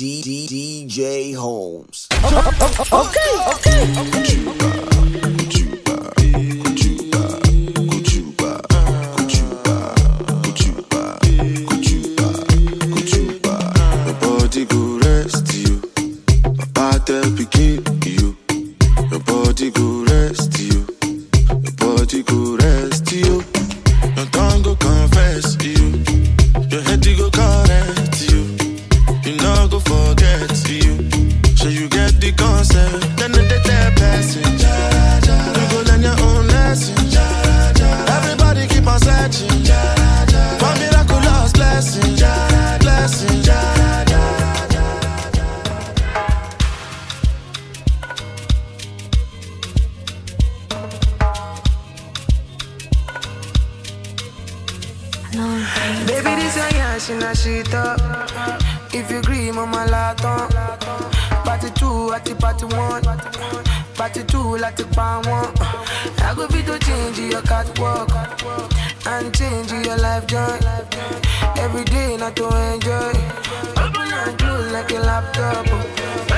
DJ Holmes. Okay, okay, okay. okay. in a sheet up. If you agree, mama lot on. Party two, at the party one. Party two, like the pan one. I go be to change your catwalk and change your life joy. Every day, not to enjoy. Open and close like a laptop.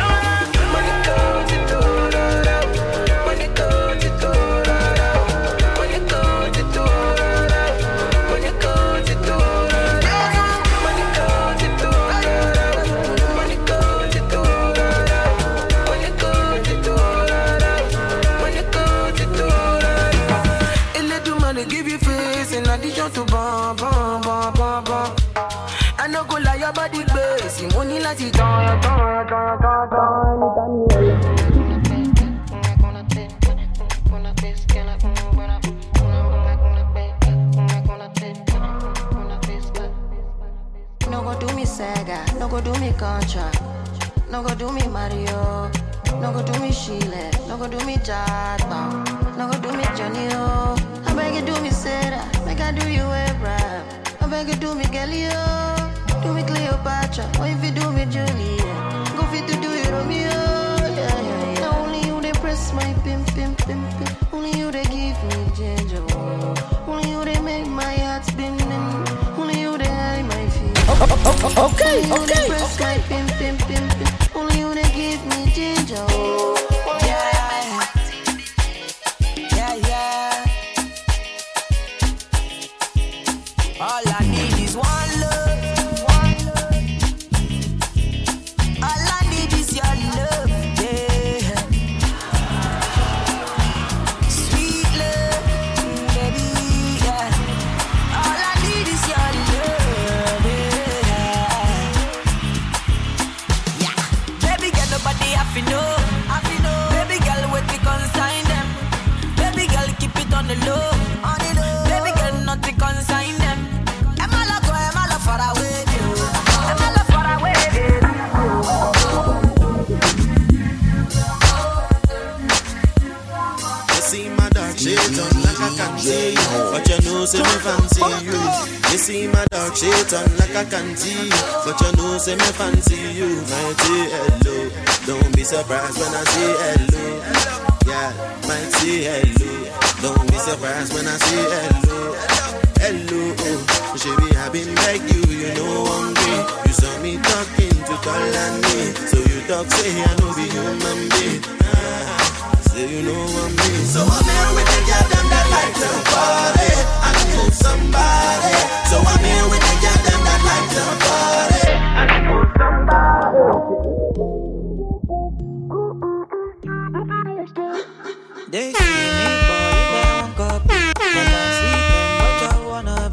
canteen. But you know, say me fancy you, my say hello. Don't be surprised when I say hello. Yeah, My say hello. Don't be surprised when I say hello. Hello, oh, baby, I've been like you, you know I'm good. You saw me talking to Kalani, so you talk say I know be human being. Ah, say you know I'm me. So I'm here with the girl them that like to party. I need somebody, so I'm here with the girl. They see me they copy. I see them, wanna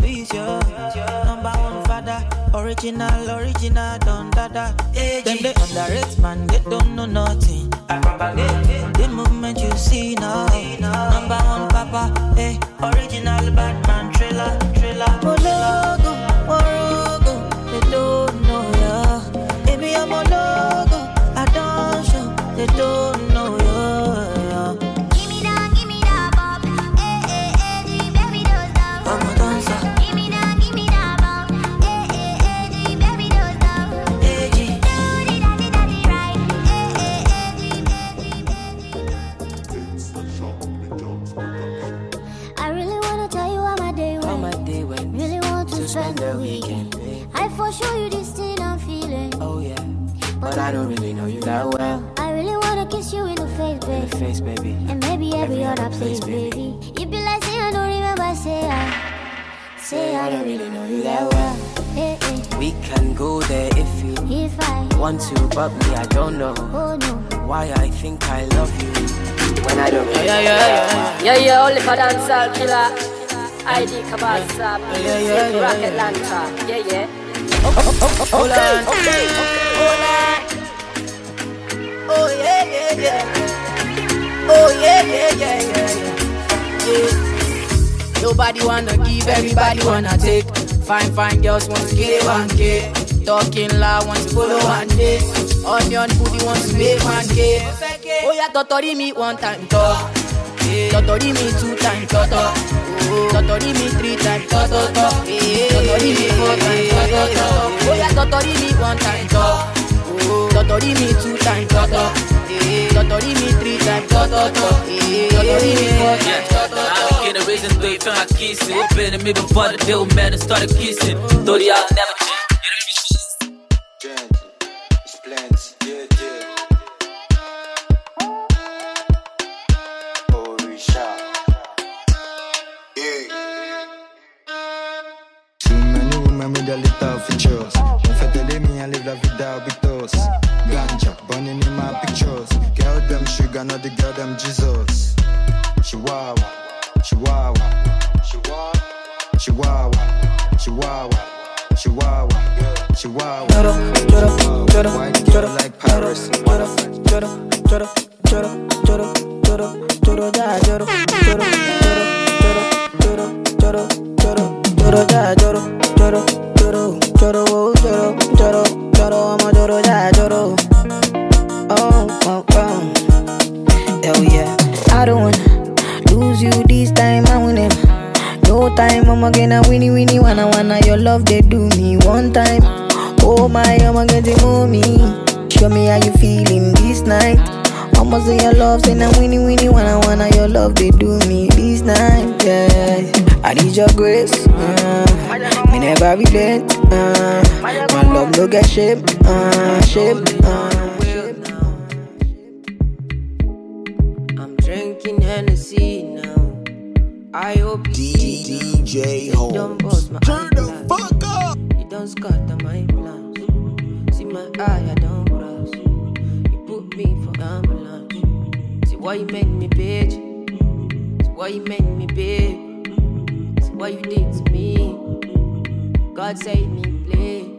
number one father. Original, original, don dada. Then they underrate man, they don't know nothing. The moment you see now, number one papa, hey, original Batman trailer, trailer, oh, trailer. We can go there if you if I, want to, but me, I don't know oh no. why I think I love you when I don't. Yeah, yeah, yeah. Yeah, yeah, only for dancehall killer. ID Cabasa, Yeah, yeah, yeah, Rocket yeah. Lanta. Yeah, yeah. Hold on. Hold on. Oh yeah, yeah, yeah. Oh yeah, yeah, yeah, yeah, yeah. yeah. Nobody wanna give, everybody wanna take. Fine, fine girls want to get one K. Talking loud want to follow one day. Onion booty want to make one K. Oh yeah, totori me one time talk. Totori me two time toto. Oh. Totori me three time toto. Totori me four time toto. Oh yeah, totori me one time talk. Oh. Totori me two time toto. Totori me three time toto. Totori me four time toto vision do it feel like kissing. Op binnen midden van the deal, man en started kissing. Door die jaren never change Plans, features. Don't de mi an live la vida ou big toss Ganja, burning in my pictures. Girl dem sugar, not the girl dem Jesus. Chihuahua. Chihuahua, Chihuahua, Chihuahua, Chihuahua, Chihuahua, Chihuahua. Choro, choro, choro, choro, like Paris, choro, choro, choro, choro, choro, choro, choro, ya, choro, choro, choro, choro, choro, choro, choro, ya, choro, choro, choro, choro, oh, choro, choro, choro, amo, choro, ya, choro. Oh, oh, oh. Oh yeah, I don't want No time, I'ma get a winnie winnie wanna wanna your love they do me one time. Oh my, I'ma get it mommy. Show me how you feeling this night. I'ma say your love, say na winnie winnie wanna wanna your love they do me this night. Yeah, I need your grace. Uh, me never relent. Uh, my love no get shame. Uh, shame. Uh, I hope you. DJ You don't bust my Turn the fuck up. You don't scatter my plans. See my eye, I don't cross. You put me for ambulance. See why you make me bitch. See why you make me big. See what you did to me. God save me, please.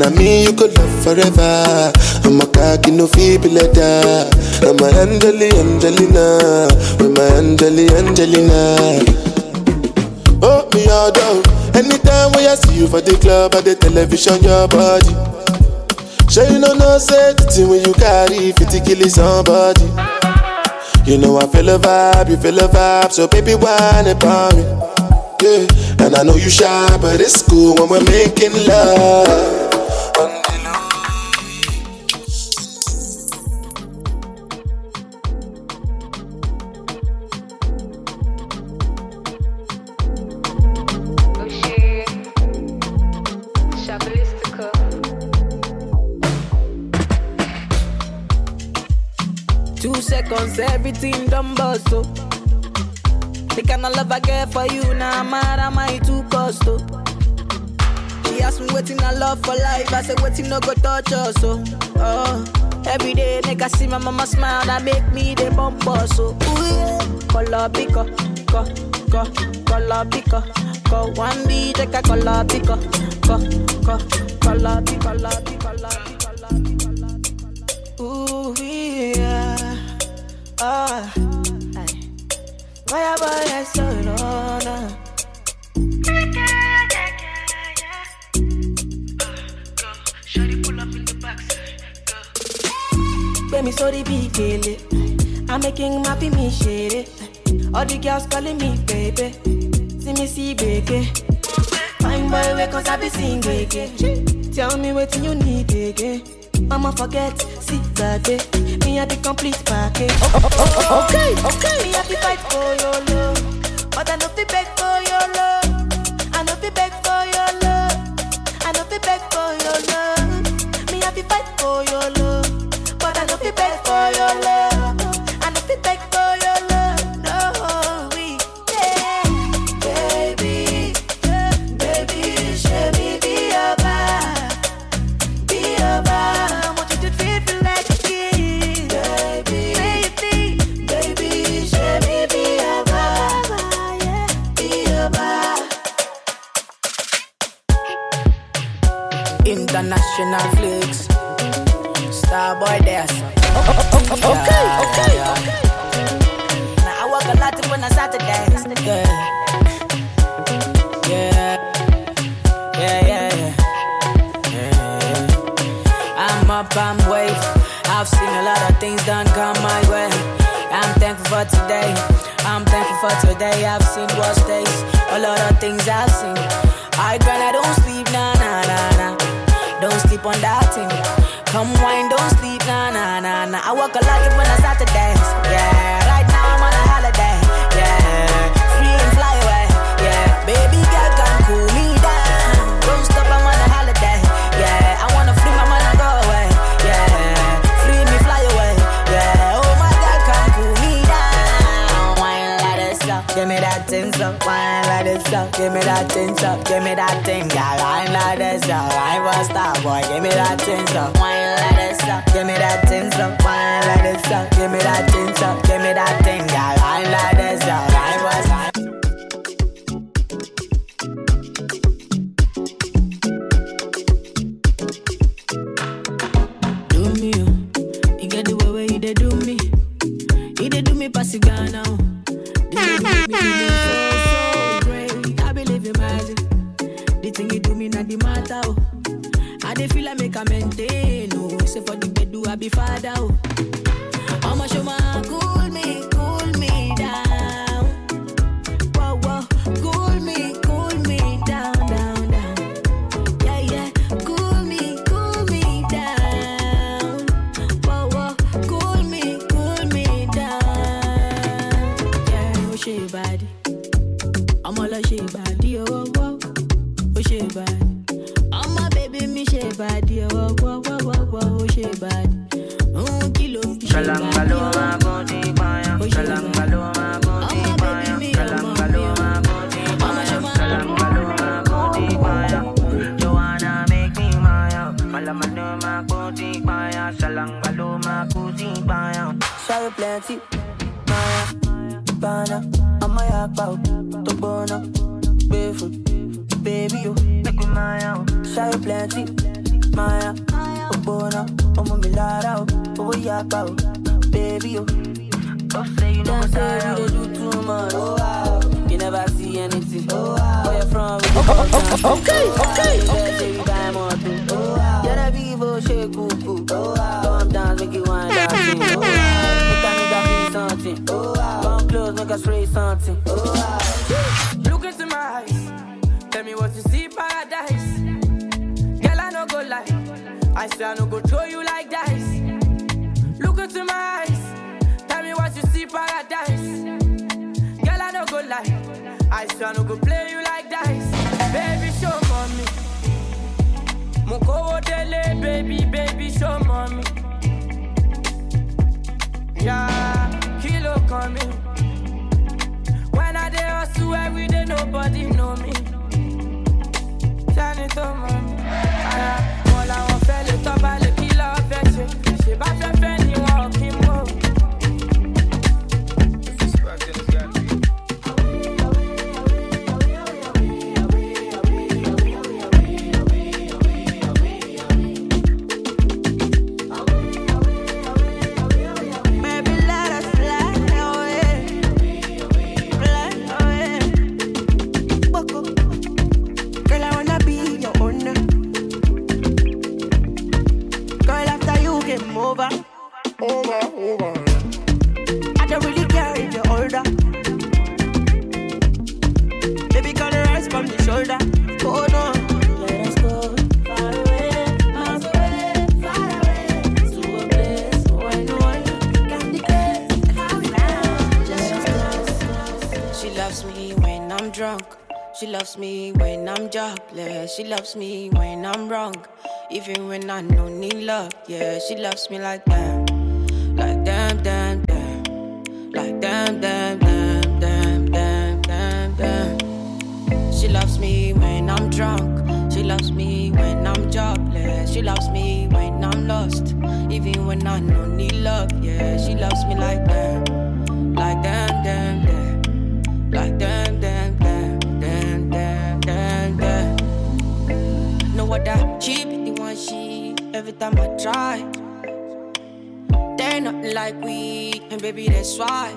now me you could love forever. I'm a cocky no feeble letter. I'm a Angeli, Angelina, with my Angeli, Angelina. Oh, me all down. Anytime when I see you for the club or the television, your body. Sure you know no say the thing when you carry 50 kill somebody. You know I feel a vibe, you feel a vibe, so baby whine about me. Yeah, and I know you shy, but it's cool when we're making love. Everything done bust, oh. The kind of love I get for you, now nah, mad I too cost, oh. She asked me waiting I love for life, I said waiting no go touch us, oh. oh. Every day, make I see my mama smile, that make me the bump us, oh. Ooh, yeah. Color picker, co, Go, color picker. Go one B, take a color picker. Color picker, color picker, color picker. Aye. Why about that so long? Gbé mi sórí bí gèlè. I'm making my mi ṣeré. All the girls calling me baby. See me see gbege. Fine boy wey kan sabi sing gbege. Tell me wetin you need again. Mama forget, see gbàgbé. Me a the complete package. Okay, okay. Me a fi fight for your love. But I no fi beg for your love. I no fi beg for your love. I no fi beg for your love. Me a fi fight for your love. But I no fi beg for your love. International flicks. Starboy there. Okay, okay, okay. Now I work a lot when I Saturdays. Yeah. Yeah. Yeah, yeah, yeah. Yeah. I'm up, I'm wave. I've seen a lot of things done come my way. I'm thankful for today. I'm thankful for today. I've seen worse days. A lot of things I've seen. I grind, I don't sleep, Don't sleep on that thing. Come wine, don't sleep, nah, nah, nah, nah. I work a lot when I start to dance. Yeah, right now I'm on a holiday. Yeah, free and fly away. Yeah, baby girl, come cool me down. Don't stop, I'm on a holiday. Yeah, I wanna free my mind and go away. Yeah, free me, fly away. Yeah, oh my God, come cool me down. Wine like this up, give me that thing so. Wine like this up, give me that thing so. Give me that thing, girl. Wine like this up, I was star give me that thing so. Wine like this up, give me that thing so. Give me that thing, girl. Wine like this up, I was. Do me, oh. you get the way where you dey do me. You dey do me pass it oh. so so. I in magic. The thing you do me not the matter, oh. I dey feel I make a maintain, oh. Say for the I be father, oh. Plenty, Maya, Bana, I'm a yak out, to bono, barefoot, baby, you make me Maya. Sorry plenty, Maya, Obona, Omo Milara, oh yak out, Don't say you know say we do too much. Oh, wow. You never see anything. Oh, wow. Where you from? Oh, oh, oh, okay, okay, okay. You buy more too. Oh, wow. You're the people shake cuckoo. Oh, wow. Come dance, make you wind up. Oh, wow. Make a nigga feel something. Oh, wow. Come close, make us spray something. Oh, I no go play you like dice. Baby, show mommy. Mukowo dele, baby, baby, show mommy. Yeah, kilo coming. When I dey hustle every day, nobody know me. Shani to mommy. Aya, wọn làwọn fẹ́ lè tọ́ bá lè kí lọ́ọ́ fẹ́ ṣe. Ṣé bá fẹ́ fẹ́ ni wọn ò mọ̀? She loves me when I'm jobless. She loves me when I'm wrong. Even when I don't need love, yeah, she loves me like that. Like damn, damn, damn. Like damn, damn, damn, damn, damn, damn, damn. She loves me when I'm drunk. She loves me when I'm jobless. She loves me when I'm lost. Even when I don't need love, yeah, she loves me like that. Other cheap, the one she every time I try. They're nothing like we, and baby, that's why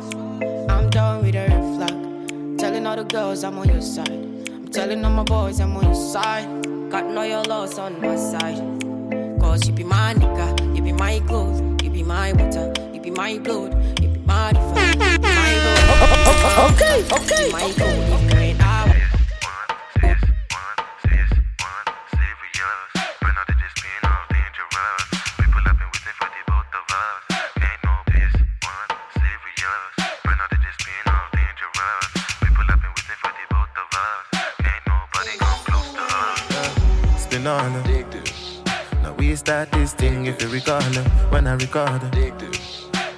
I'm done with her red flag. Telling all the girls I'm on your side. I'm telling all my boys I'm on your side. Got no your loss on my side. Cause you be my nigga, you be my clothes, you be my water, you be my blood, you be my be my gold. Okay, okay, this thing if you recall it. When I record her.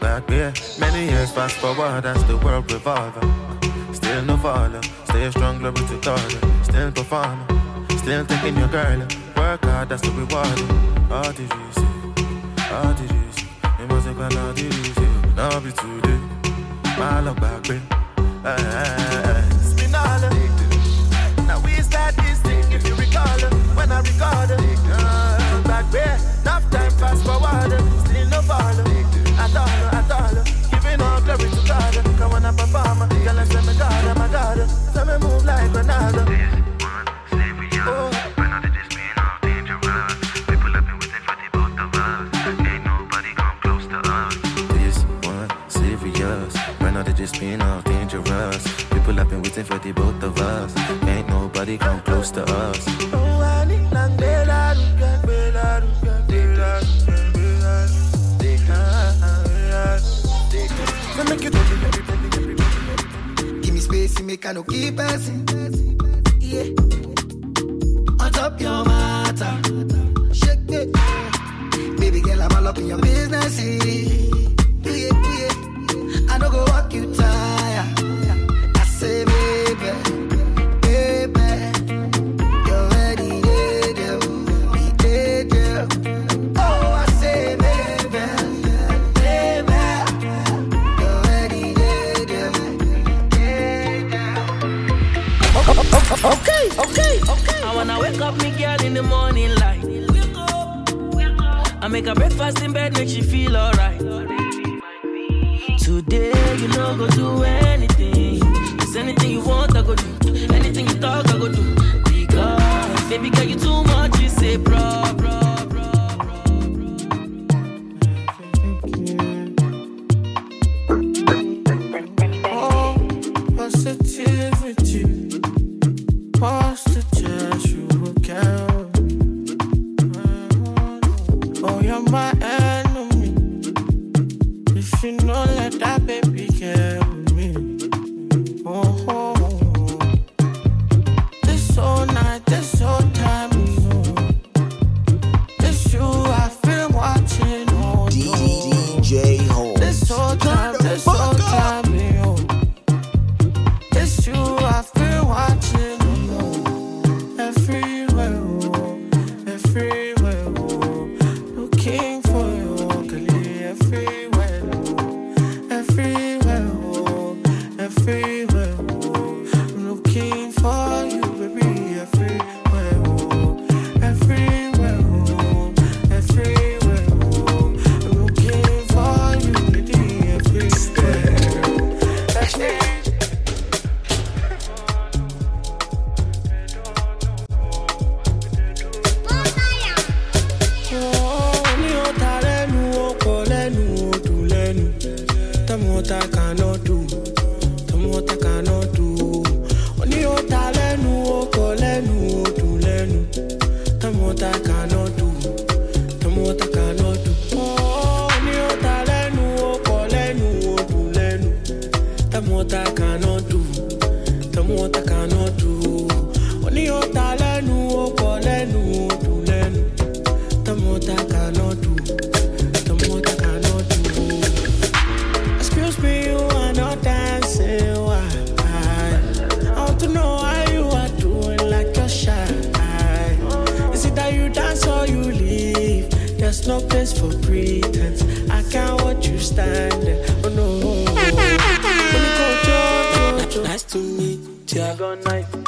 Back there, many years fast forward as the world revolve. Still no follow, stay strong, glory to God. Still perform, still taking your girl. Work hard, that's the reward. All did you see? All did you see? It have gone all did you see? Now be today. My love back, babe. Hey, hey, hey. Spin all. Now we start this thing if you recall her. When I record her. Girl, I say me God, my God. Tell me move like Ronaldo. Oh. This one serious. Right now they just being all dangerous. People have been waiting for the both of us. Ain't nobody come close to us. Give me space, you make I no keep passing. Yeah. On top your matter. Shake it. Baby girl, I'm all up in your business. The morning light. I make her breakfast in bed, make she feel alright. Today you know go do anything. It's anything you want, I go do. Anything you talk, I go do. Because baby girl, you too much, you say bro,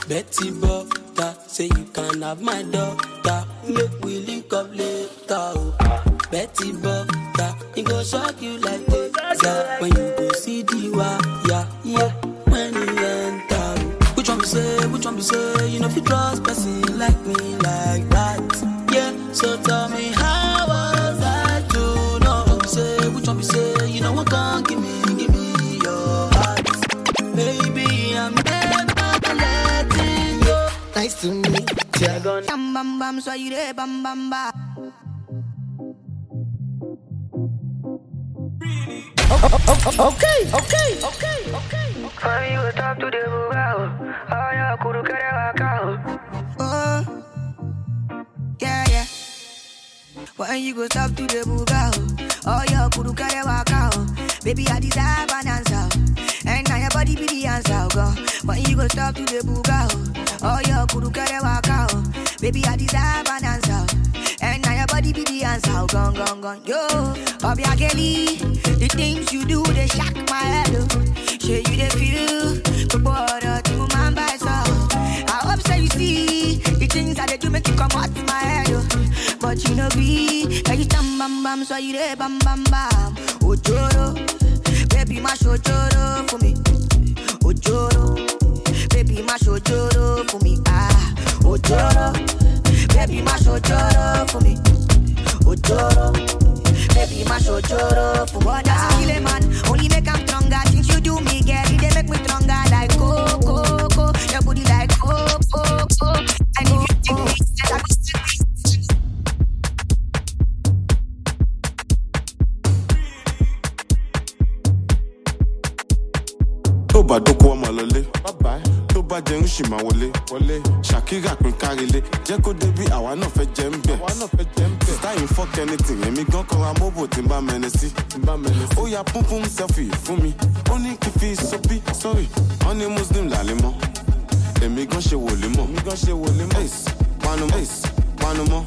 Betty Butter, say you can have my daughter. Bam bam bam, so you there, bam bam bam. Okay, okay, okay, okay. Mami, you talk to the bugao. Oh, yeah, kuru kere wakao. Oh, yeah, yeah. When you go stop to the buga, oh, your kudu kare waka, oh. Baby, I deserve an answer. And now your body be the answer, oh, go. When you go stop to the buga, oh, oh your kudu kare waka, oh. Baby, I deserve an answer. And now your body be the answer, oh, gone, gone, gone. Yo, Bobby Kelly, the things you do, they shock my head, oh. Sure you they feel, but boy, to my by so. I hope so you see the things that they do make you come out my head, oh. But you know be, can you stand bam bam, so you there bam bam bam. Ojoro, baby mash ojoro for me. Ojoro, baby mash ojoro for me. Ah, ojoro, baby mash ojoro for me. Ojoro, baby mash ojoro for me. What does kill a man? Only make I'm stronger. Since you do me, girl, it they make me stronger. Like coco, coco, your booty like coco, coco. And if you give me, I go tó bá dóko ọmọ lọlé tó bá jẹun ṣì máa wọlé. Ṣàkírà pín kárílé. Jẹ́ kó débi àwa náà fẹ́ jẹ́ ń bẹ̀. Sísá yìí fọ́k anything. Èmi gan kọ́ra mọ́bò tí n bá mẹ́ni sí. Ó ya púnpún selfie fún mi. Ó ní kí fi sọ́bí sorry. Wọ́n ní muslim làlẹ́ mọ́. Èmi gan ṣe wòlé mọ́. Ace panumọ́ ace. Panumọ́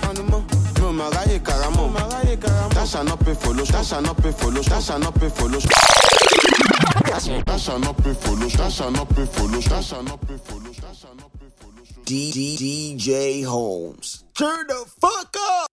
mi ò máa ráyè karamọ́. Dasha not pay lotion. Dasha not pay lotion. Dasha not pay for lotion. D- D- DJ Holmes. Turn the fuck up!